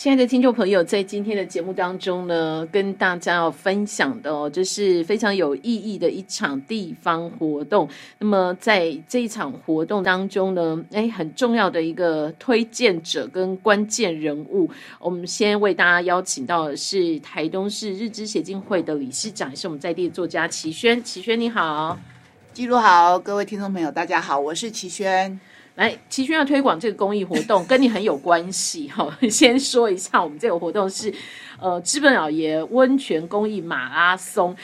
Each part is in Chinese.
亲爱的听众朋友，在今天的节目当中呢，跟大家要分享的哦，这是非常有意义的一场地方活动。那么在这一场活动当中呢，哎，很重要的一个推荐者跟关键人物，我们先为大家邀请到的是台东市日知协进会的理事长，也是我们在地作家齐轩。齐轩你好，记录好，各位听众朋友，大家好，我是齐轩。来，齐轩要推广这个公益活动，跟你很有关系哈。先说一下，我们这个活动是呃，资本老爷温泉公益马拉松。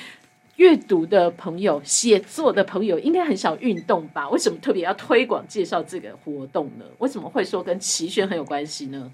阅读的朋友、写作的朋友，应该很少运动吧？为什么特别要推广介绍这个活动呢？为什么会说跟齐轩很有关系呢？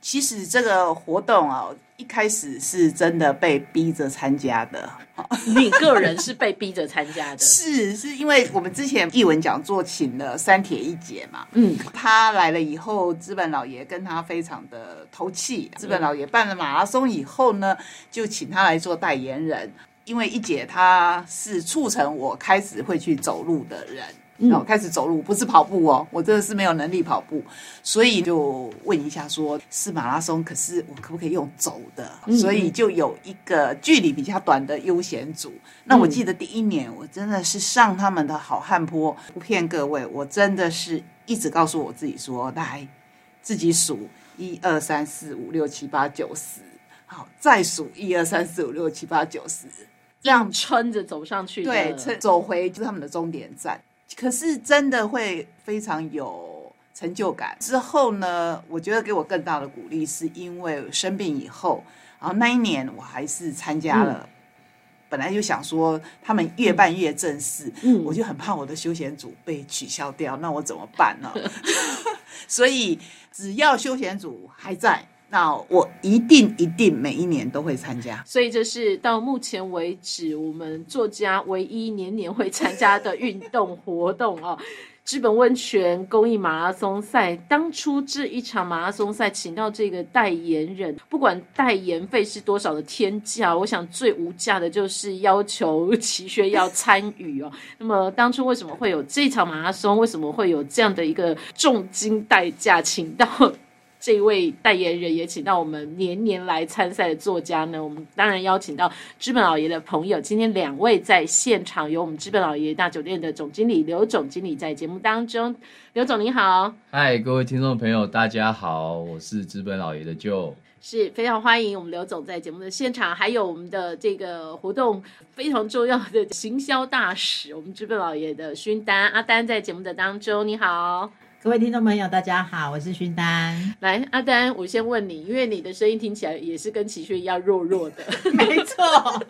其实这个活动啊，一开始是真的被逼着参加的。你个人是被逼着参加的？是，是因为我们之前译文讲座请了三铁一姐嘛，嗯，他来了以后，资本老爷跟他非常的投契。资本老爷办了马拉松以后呢，就请他来做代言人，因为一姐她是促成我开始会去走路的人。然后开始走路，不是跑步哦，我真的是没有能力跑步，所以就问一下，说是马拉松，可是我可不可以用走的？所以就有一个距离比较短的悠闲组。那我记得第一年，我真的是上他们的好汉坡，不骗各位，我真的是一直告诉我自己说，来自己数一二三四五六七八九十，好，再数一二三四五六七八九十，这样撑着走上去，对，走回就是他们的终点站。可是真的会非常有成就感。之后呢，我觉得给我更大的鼓励，是因为生病以后，然后那一年我还是参加了。本来就想说他们越办越正式，嗯，我就很怕我的休闲组被取消掉，那我怎么办呢？所以只要休闲组还在。那我一定一定每一年都会参加，所以这是到目前为止我们作家唯一年年会参加的运动活动哦。日本温泉公益马拉松赛，当初这一场马拉松赛，请到这个代言人，不管代言费是多少的天价，我想最无价的就是要求齐轩要参与哦。那么当初为什么会有这场马拉松？为什么会有这样的一个重金代价，请到？这位代言人也请到我们年年来参赛的作家呢，我们当然邀请到资本老爷的朋友。今天两位在现场，有我们资本老爷大酒店的总经理刘总经理在节目当中。刘总你好，嗨，各位听众朋友，大家好，我是资本老爷的舅，是非常欢迎我们刘总在节目的现场，还有我们的这个活动非常重要的行销大使，我们资本老爷的勋丹阿丹在节目的当中，你好。各位听众朋友，大家好，我是勋丹。来，阿丹，我先问你，因为你的声音听起来也是跟齐轩一样弱弱的，没错。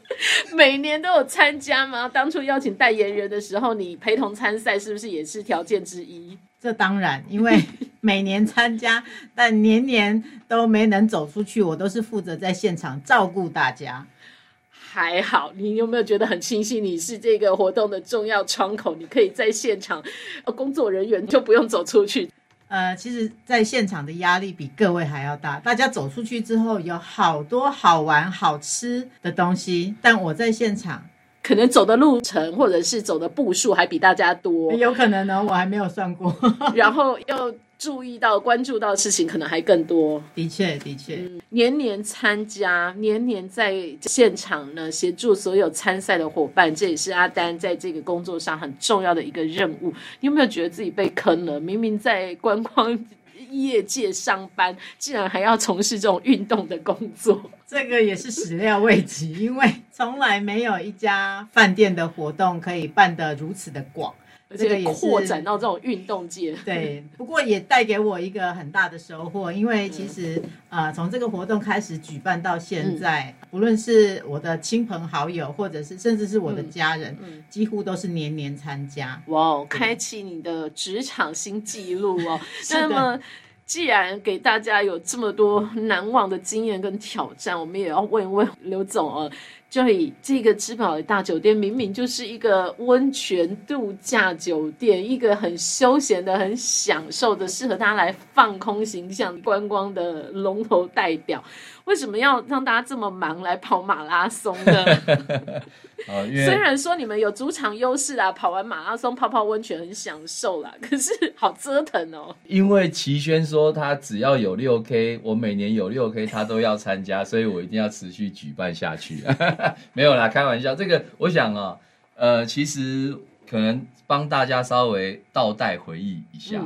每年都有参加吗？当初邀请代言人的时候，你陪同参赛是不是也是条件之一？这当然，因为 每年参加，但年年都没能走出去，我都是负责在现场照顾大家。还好，你有没有觉得很庆幸你是这个活动的重要窗口？你可以在现场，呃，工作人员就不用走出去。呃，其实，在现场的压力比各位还要大。大家走出去之后，有好多好玩、好吃的东西，但我在现场，可能走的路程或者是走的步数还比大家多。有可能呢，我还没有算过。然后又。注意到、关注到的事情可能还更多。的确，的确，年年参加，年年在现场呢，协助所有参赛的伙伴，这也是阿丹在这个工作上很重要的一个任务。你有没有觉得自己被坑了？明明在观光业界上班，竟然还要从事这种运动的工作？这个也是始料未及，因为从来没有一家饭店的活动可以办得如此的广。而且扩展到这种运动界，对，不过也带给我一个很大的收获，因为其实呃，从这个活动开始举办到现在，不论是我的亲朋好友，或者是甚至是我的家人，几乎都是年年参加。哇，开启你的职场新纪录哦！那么，既然给大家有这么多难忘的经验跟挑战，我们也要问一问刘总啊。就以这个芝宝大酒店明明就是一个温泉度假酒店，一个很休闲的、很享受的、适合大家来放空形象观光的龙头代表，为什么要让大家这么忙来跑马拉松呢？虽然说你们有主场优势啊，跑完马拉松泡泡温泉很享受啦，可是好折腾哦。因为齐轩说他只要有六 K，我每年有六 K，他都要参加，所以我一定要持续举办下去。没有啦，开玩笑。这个我想啊，呃，其实可能帮大家稍微倒带回忆一下，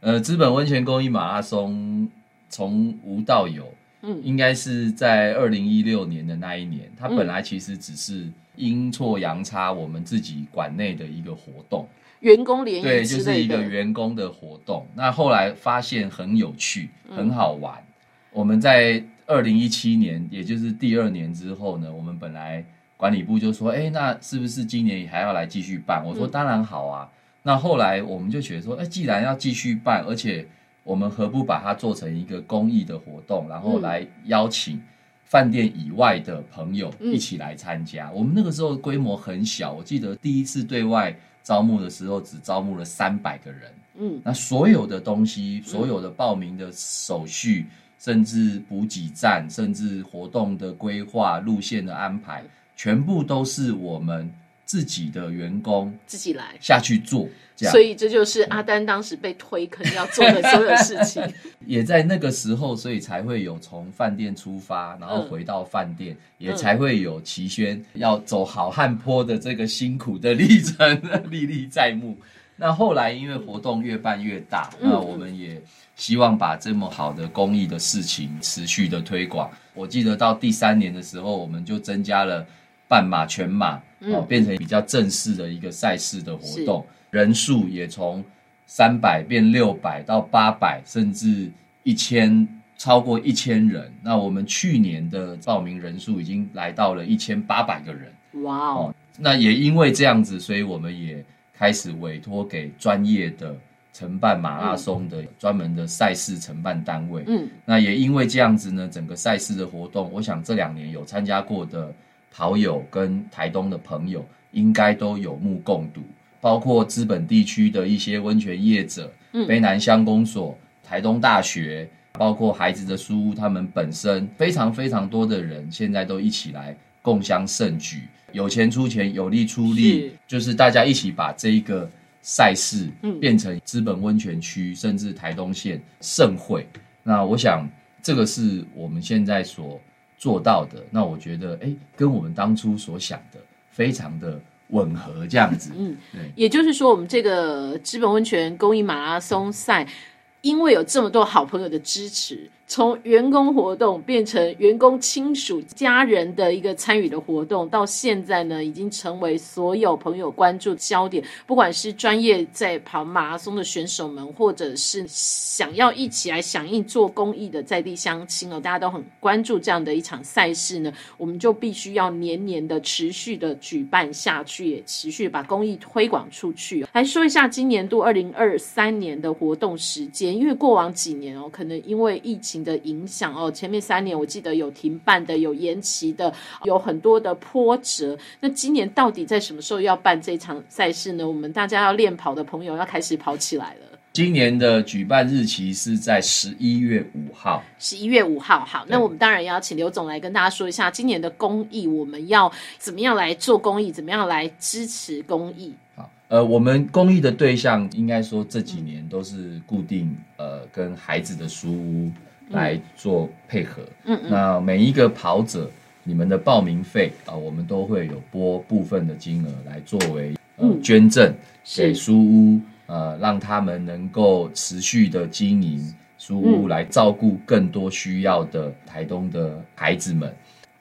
呃，资本温泉公益马拉松从无到有，嗯，应该是在二零一六年的那一年，它本来其实只是。阴错阳差，我们自己馆内的一个活动，员工联谊对，就是一个员工的活动。那后来发现很有趣，很好玩。我们在二零一七年，也就是第二年之后呢，我们本来管理部就说：“哎，那是不是今年还要来继续办？”我说：“当然好啊。”那后来我们就觉得说：“哎，既然要继续办，而且我们何不把它做成一个公益的活动，然后来邀请。”饭店以外的朋友一起来参加。我们那个时候规模很小，我记得第一次对外招募的时候只招募了三百个人。嗯，那所有的东西、所有的报名的手续，甚至补给站，甚至活动的规划、路线的安排，全部都是我们。自己的员工自己来下去做，这样，所以这就是阿丹当时被推坑要做的所有事情。也在那个时候，所以才会有从饭店出发，然后回到饭店，也才会有齐轩要走好汉坡的这个辛苦的历程 历历在目。那后来因为活动越办越大，那我们也希望把这么好的公益的事情持续的推广。我记得到第三年的时候，我们就增加了。半马、全马，哦，变成比较正式的一个赛事的活动，人数也从三百变六百到八百，甚至一千，超过一千人。那我们去年的报名人数已经来到了一千八百个人。哇哦！那也因为这样子，所以我们也开始委托给专业的承办马拉松的专门的赛事承办单位。嗯，那也因为这样子呢，整个赛事的活动，我想这两年有参加过的。好友跟台东的朋友应该都有目共睹，包括资本地区的一些温泉业者，嗯，北南乡公所、台东大学，包括孩子的书屋，他们本身非常非常多的人，现在都一起来共襄盛举，有钱出钱，有力出力，就是大家一起把这一个赛事变成资本温泉区，甚至台东县盛会。那我想，这个是我们现在所。做到的，那我觉得，哎，跟我们当初所想的非常的吻合，这样子。嗯，对。也就是说，我们这个资本温泉公益马拉松赛，因为有这么多好朋友的支持。从员工活动变成员工亲属家人的一个参与的活动，到现在呢，已经成为所有朋友关注焦点。不管是专业在跑马拉松的选手们，或者是想要一起来响应做公益的在地乡亲哦，大家都很关注这样的一场赛事呢。我们就必须要年年的持续的举办下去，也持续把公益推广出去。来说一下今年度二零二三年的活动时间，因为过往几年哦，可能因为疫情。的影响哦，前面三年我记得有停办的，有延期的，有很多的波折。那今年到底在什么时候要办这场赛事呢？我们大家要练跑的朋友要开始跑起来了。今年的举办日期是在十一月五号。十一月五号，好，那我们当然要请刘总来跟大家说一下今年的公益，我们要怎么样来做公益，怎么样来支持公益。好，呃，我们公益的对象应该说这几年都是固定，呃，跟孩子的书屋。来做配合，嗯嗯，那每一个跑者，你们的报名费啊，我们都会有拨部分的金额来作为呃捐赠给书屋，呃，让他们能够持续的经营书屋，来照顾更多需要的台东的孩子们。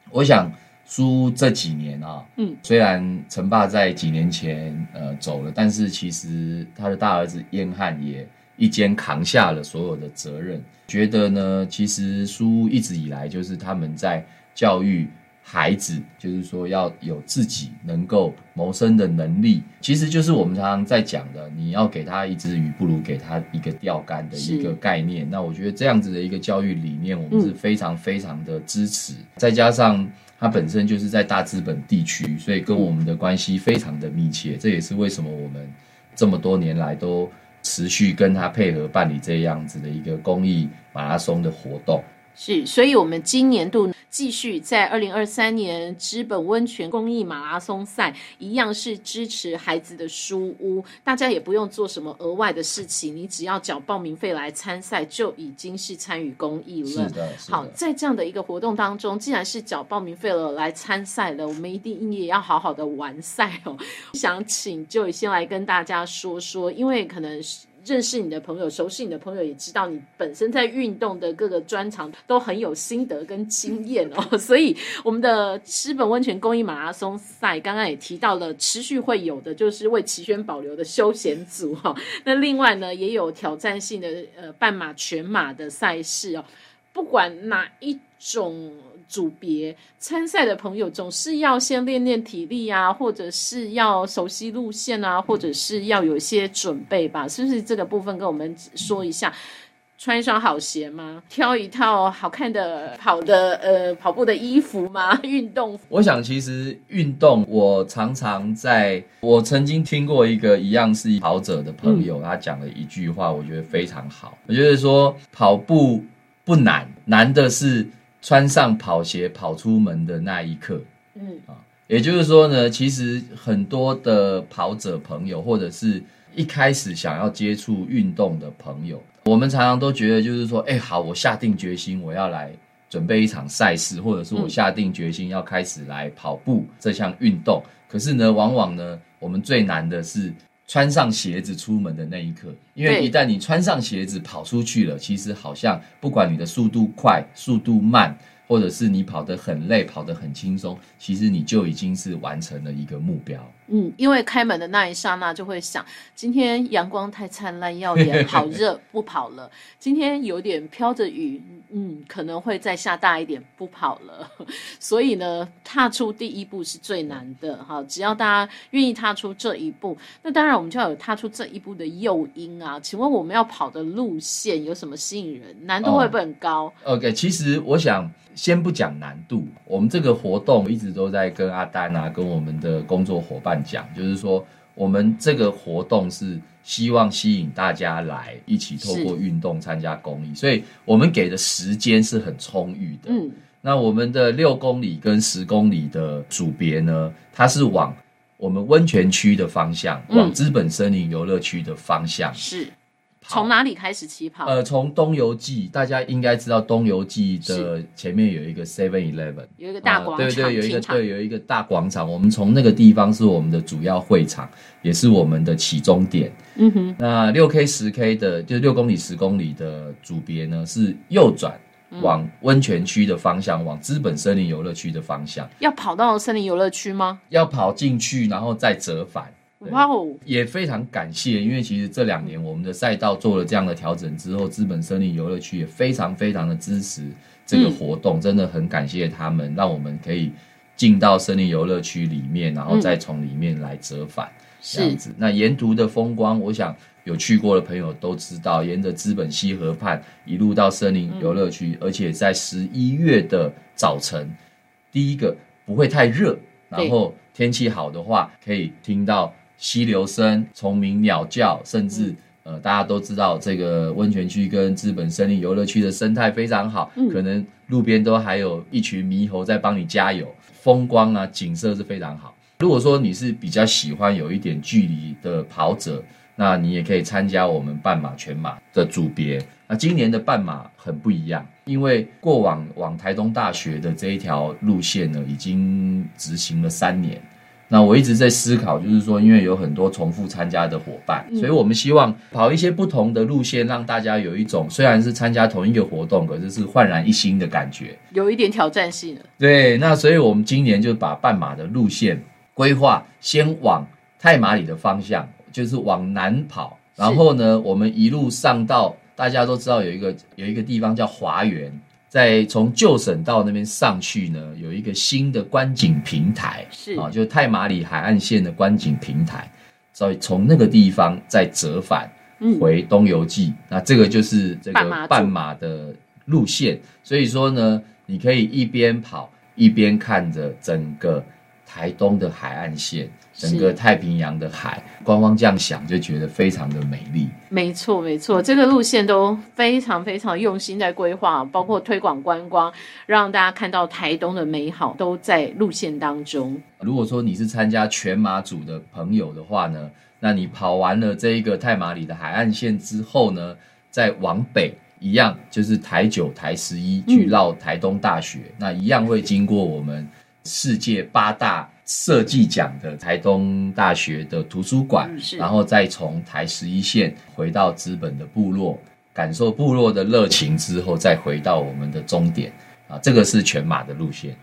我想书屋这几年啊，嗯，虽然陈爸在几年前呃走了，但是其实他的大儿子燕汉也。一肩扛下了所有的责任，觉得呢，其实书一直以来就是他们在教育孩子，就是说要有自己能够谋生的能力，其实就是我们常常在讲的，你要给他一只鱼，不如给他一个钓竿的一个概念。那我觉得这样子的一个教育理念，我们是非常非常的支持。再加上它本身就是在大资本地区，所以跟我们的关系非常的密切。这也是为什么我们这么多年来都持续跟他配合办理这样子的一个公益马拉松的活动。是，所以我们今年度继续在二零二三年资本温泉公益马拉松赛，一样是支持孩子的书屋，大家也不用做什么额外的事情，你只要缴报名费来参赛，就已经是参与公益了。好，在这样的一个活动当中，既然是缴报名费了来参赛了，我们一定也要好好的完赛哦。想请就先来跟大家说说，因为可能是。认识你的朋友，熟悉你的朋友也知道你本身在运动的各个专长都很有心得跟经验哦，所以我们的资本温泉公益马拉松赛刚刚也提到了，持续会有的就是为齐宣保留的休闲组哈。那另外呢，也有挑战性的呃半马、全马的赛事哦，不管哪一种。组别参赛的朋友总是要先练练体力啊，或者是要熟悉路线啊，或者是要有一些准备吧？是不是这个部分跟我们说一下？穿一双好鞋吗？挑一套好看的跑的呃跑步的衣服吗？运动？我想其实运动，我常常在我曾经听过一个一样是跑者的朋友，他讲了一句话，我觉得非常好。我觉得说跑步不难，难的是。穿上跑鞋跑出门的那一刻，嗯啊，也就是说呢，其实很多的跑者朋友，或者是一开始想要接触运动的朋友，我们常常都觉得，就是说，哎，好，我下定决心，我要来准备一场赛事，或者是我下定决心要开始来跑步这项运动。可是呢，往往呢，我们最难的是。穿上鞋子出门的那一刻，因为一旦你穿上鞋子跑出去了，其实好像不管你的速度快、速度慢。或者是你跑得很累，跑得很轻松，其实你就已经是完成了一个目标。嗯，因为开门的那一刹那就会想，今天阳光太灿烂耀眼，好热，不跑了。今天有点飘着雨，嗯，可能会再下大一点，不跑了。所以呢，踏出第一步是最难的哈。只要大家愿意踏出这一步，那当然我们就要有踏出这一步的诱因啊。请问我们要跑的路线有什么吸引人？难度会不会很高？OK，其实我想。先不讲难度，我们这个活动一直都在跟阿丹啊，跟我们的工作伙伴讲，就是说我们这个活动是希望吸引大家来一起透过运动参加公益，所以我们给的时间是很充裕的。嗯，那我们的六公里跟十公里的组别呢，它是往我们温泉区的方向，往资本森林游乐区的方向是。从哪里开始起跑？呃，从东游记，大家应该知道东游记的前面有一个 Seven Eleven，有一个大广场，对对，有一个对，有一个大广场。我们从那个地方是我们的主要会场，也是我们的起终点。嗯哼，那六 K 十 K 的，就是六公里十公里的组别呢，是右转往温泉区的方向，往资本森林游乐区的方向。要跑到森林游乐区吗？要跑进去，然后再折返。哇哦，也非常感谢，因为其实这两年我们的赛道做了这样的调整之后，资本森林游乐区也非常非常的支持这个活动，真的很感谢他们，让我们可以进到森林游乐区里面，然后再从里面来折返这样子。那沿途的风光，我想有去过的朋友都知道，沿着资本溪河畔一路到森林游乐区，而且在十一月的早晨，第一个不会太热，然后天气好的话，可以听到。溪流声、虫鸣、鸟叫，甚至呃，大家都知道这个温泉区跟资本森林游乐区的生态非常好，可能路边都还有一群猕猴在帮你加油，风光啊，景色是非常好。如果说你是比较喜欢有一点距离的跑者，那你也可以参加我们半马、全马的组别。那今年的半马很不一样，因为过往往台东大学的这一条路线呢，已经执行了三年。那我一直在思考，就是说，因为有很多重复参加的伙伴，所以我们希望跑一些不同的路线，让大家有一种虽然是参加同一个活动，可是是焕然一新的感觉，有一点挑战性的。对，那所以我们今年就把半马的路线规划，先往太马里的方向，就是往南跑，然后呢，我们一路上到大家都知道有一个有一个地方叫华园。在从旧省道那边上去呢，有一个新的观景平台，是啊，就太马里海岸线的观景平台，所以从那个地方再折返回东游记，那这个就是这个半马的路线。所以说呢，你可以一边跑。一边看着整个台东的海岸线。整个太平洋的海，光光这样想就觉得非常的美丽。没错，没错，这个路线都非常非常用心在规划，包括推广观光，让大家看到台东的美好，都在路线当中。如果说你是参加全马组的朋友的话呢，那你跑完了这一个太马里的海岸线之后呢，再往北一样，就是台九、台十一去绕台东大学，那一样会经过我们世界八大。设计奖的台东大学的图书馆，然后再从台十一线回到资本的部落，感受部落的热情之后，再回到我们的终点啊，这个是全马的路线。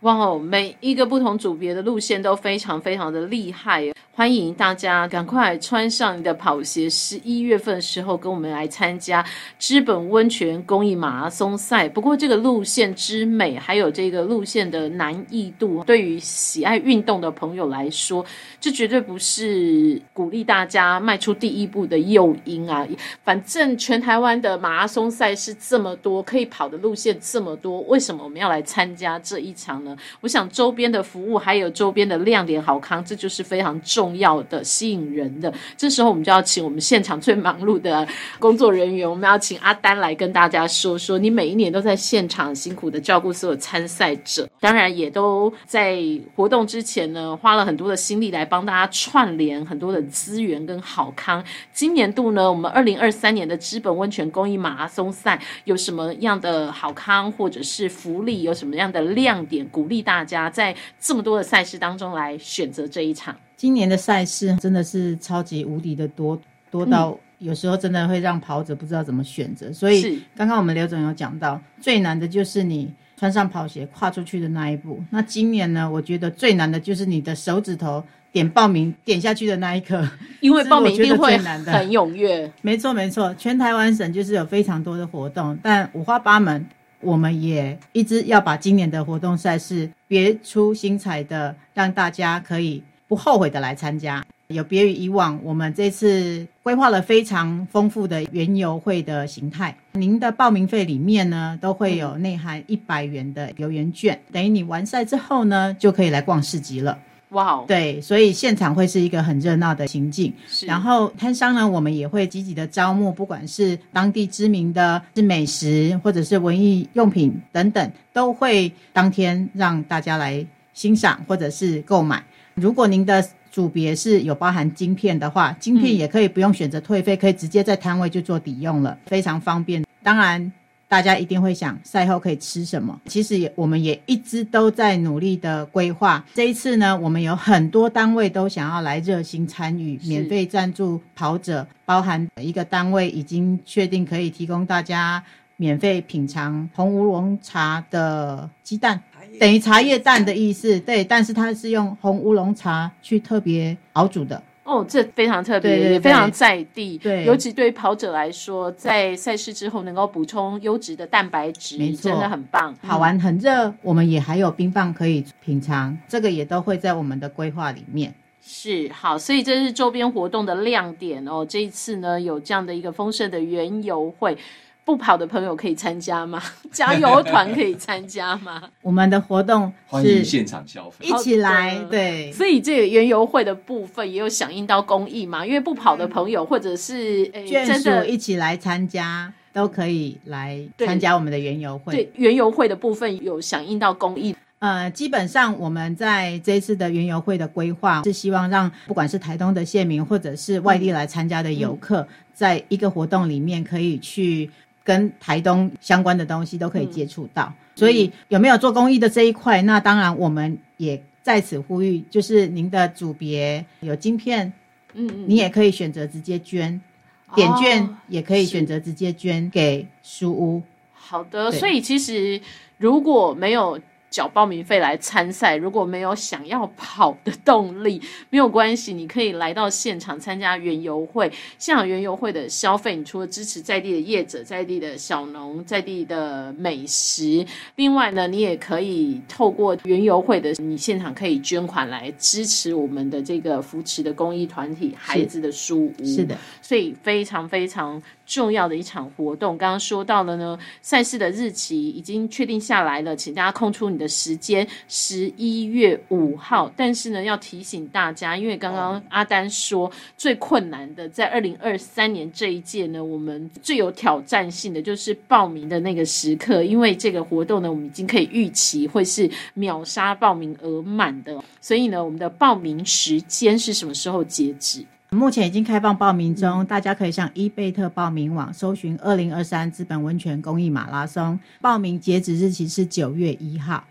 哇哦，每一个不同组别的路线都非常非常的厉害。欢迎大家赶快穿上你的跑鞋，十一月份的时候跟我们来参加知本温泉公益马拉松赛。不过这个路线之美，还有这个路线的难易度，对于喜爱运动的朋友来说，这绝对不是鼓励大家迈出第一步的诱因啊！反正全台湾的马拉松赛事这么多，可以跑的路线这么多，为什么我们要来参加这一场呢？我想周边的服务还有周边的亮点好康，这就是非常重。重要的、吸引人的，这时候我们就要请我们现场最忙碌的工作人员，我们要请阿丹来跟大家说说，你每一年都在现场辛苦的照顾所有参赛者，当然也都在活动之前呢，花了很多的心力来帮大家串联很多的资源跟好康。今年度呢，我们二零二三年的资本温泉公益马拉松赛有什么样的好康或者是福利，有什么样的亮点，鼓励大家在这么多的赛事当中来选择这一场。今年的赛事真的是超级无敌的多，多到有时候真的会让跑者不知道怎么选择。所以刚刚我们刘总有讲到，最难的就是你穿上跑鞋跨出去的那一步。那今年呢，我觉得最难的就是你的手指头点报名点下去的那一刻，因为报名一定会很踊跃。没错没错，全台湾省就是有非常多的活动，但五花八门，我们也一直要把今年的活动赛事别出心裁的，让大家可以。不后悔的来参加，有别于以往，我们这次规划了非常丰富的园游会的形态。您的报名费里面呢，都会有内含一百元的游园券，等于你完赛之后呢，就可以来逛市集了。哇哦，对，所以现场会是一个很热闹的情境。然后摊商呢，我们也会积极的招募，不管是当地知名的是美食或者是文艺用品等等，都会当天让大家来欣赏或者是购买。如果您的组别是有包含晶片的话，晶片也可以不用选择退费，可以直接在摊位就做抵用了，非常方便。当然，大家一定会想赛后可以吃什么？其实也我们也一直都在努力的规划。这一次呢，我们有很多单位都想要来热心参与，免费赞助跑者，包含一个单位已经确定可以提供大家免费品尝红乌龙茶的鸡蛋。等于茶叶蛋的意思，对，但是它是用红乌龙茶去特别熬煮的。哦，这非常特别，也非常在地。对，尤其对于跑者来说，在赛事之后能够补充优质的蛋白质，真的很棒。跑完很热，我们也还有冰棒可以品尝，这个也都会在我们的规划里面。是好，所以这是周边活动的亮点哦。这一次呢，有这样的一个丰盛的园游会。不跑的朋友可以参加吗？加油团可以参加吗？我们的活动欢迎现场消费，一起来。对，所以这个园游会的部分也有响应到公益嘛？因为不跑的朋友或者是眷属一起来参加，都可以来参加我们的园游会。对，园游会的部分有响应到公益。呃，基本上我们在这次的园游会的规划是希望让不管是台东的县民或者是外地来参加的游客，在一个活动里面可以去。跟台东相关的东西都可以接触到，所以有没有做公益的这一块？那当然，我们也在此呼吁，就是您的组别有晶片，嗯嗯，你也可以选择直接捐，点券也可以选择直接捐给书屋。好的，所以其实如果没有。缴报名费来参赛，如果没有想要跑的动力，没有关系，你可以来到现场参加园游会。现场园游会的消费，你除了支持在地的业者、在地的小农、在地的美食，另外呢，你也可以透过园游会的，你现场可以捐款来支持我们的这个扶持的公益团体——孩子的书屋。是的，所以非常非常。重要的一场活动。刚刚说到了呢，赛事的日期已经确定下来了，请大家空出你的时间，十一月五号。但是呢，要提醒大家，因为刚刚阿丹说最困难的在二零二三年这一届呢，我们最有挑战性的就是报名的那个时刻，因为这个活动呢，我们已经可以预期会是秒杀报名额满的，所以呢，我们的报名时间是什么时候截止？目前已经开放报名中，大家可以向伊贝特报名网搜寻二零二三资本温泉公益马拉松，报名截止日期是九月一号。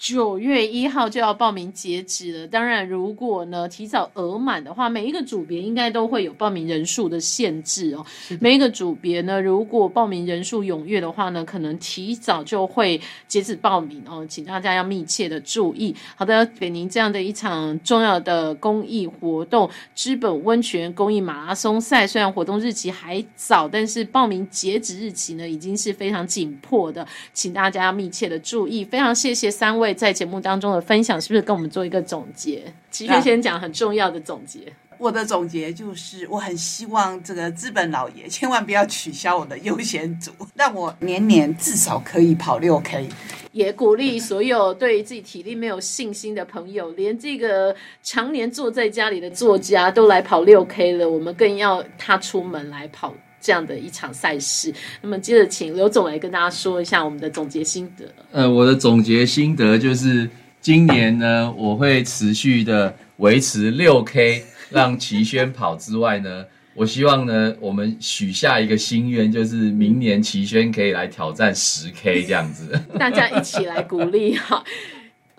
九月一号就要报名截止了。当然，如果呢提早额满的话，每一个组别应该都会有报名人数的限制哦。每一个组别呢，如果报名人数踊跃的话呢，可能提早就会截止报名哦，请大家要密切的注意。好的，给您这样的一场重要的公益活动——资本温泉公益马拉松赛，虽然活动日期还早，但是报名截止日期呢已经是非常紧迫的，请大家要密切的注意。非常谢谢三位。在节目当中的分享，是不是跟我们做一个总结？齐轩先讲很重要的总结。我的总结就是，我很希望这个资本老爷 千万不要取消我的优先组，让我年年至少可以跑六 K。也鼓励所有对自己体力没有信心的朋友，连这个常年坐在家里的作家都来跑六 K 了，我们更要他出门来跑。这样的一场赛事，那么接着请刘总来跟大家说一下我们的总结心得。呃，我的总结心得就是，今年呢，我会持续的维持六 K，让齐轩跑之外呢，我希望呢，我们许下一个心愿，就是明年齐轩可以来挑战十 K 这样子。大家一起来鼓励哈。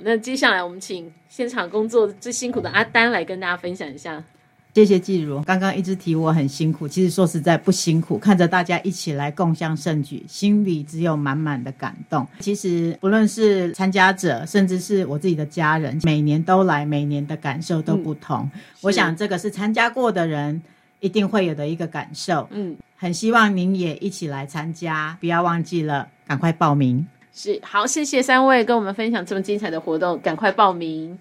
那接下来我们请现场工作最辛苦的阿丹来跟大家分享一下。谢谢季如，刚刚一直提我很辛苦，其实说实在不辛苦，看着大家一起来共襄盛举，心里只有满满的感动。其实不论是参加者，甚至是我自己的家人，每年都来，每年的感受都不同。我想这个是参加过的人一定会有的一个感受。嗯，很希望您也一起来参加，不要忘记了，赶快报名。是好，谢谢三位跟我们分享这么精彩的活动，赶快报名。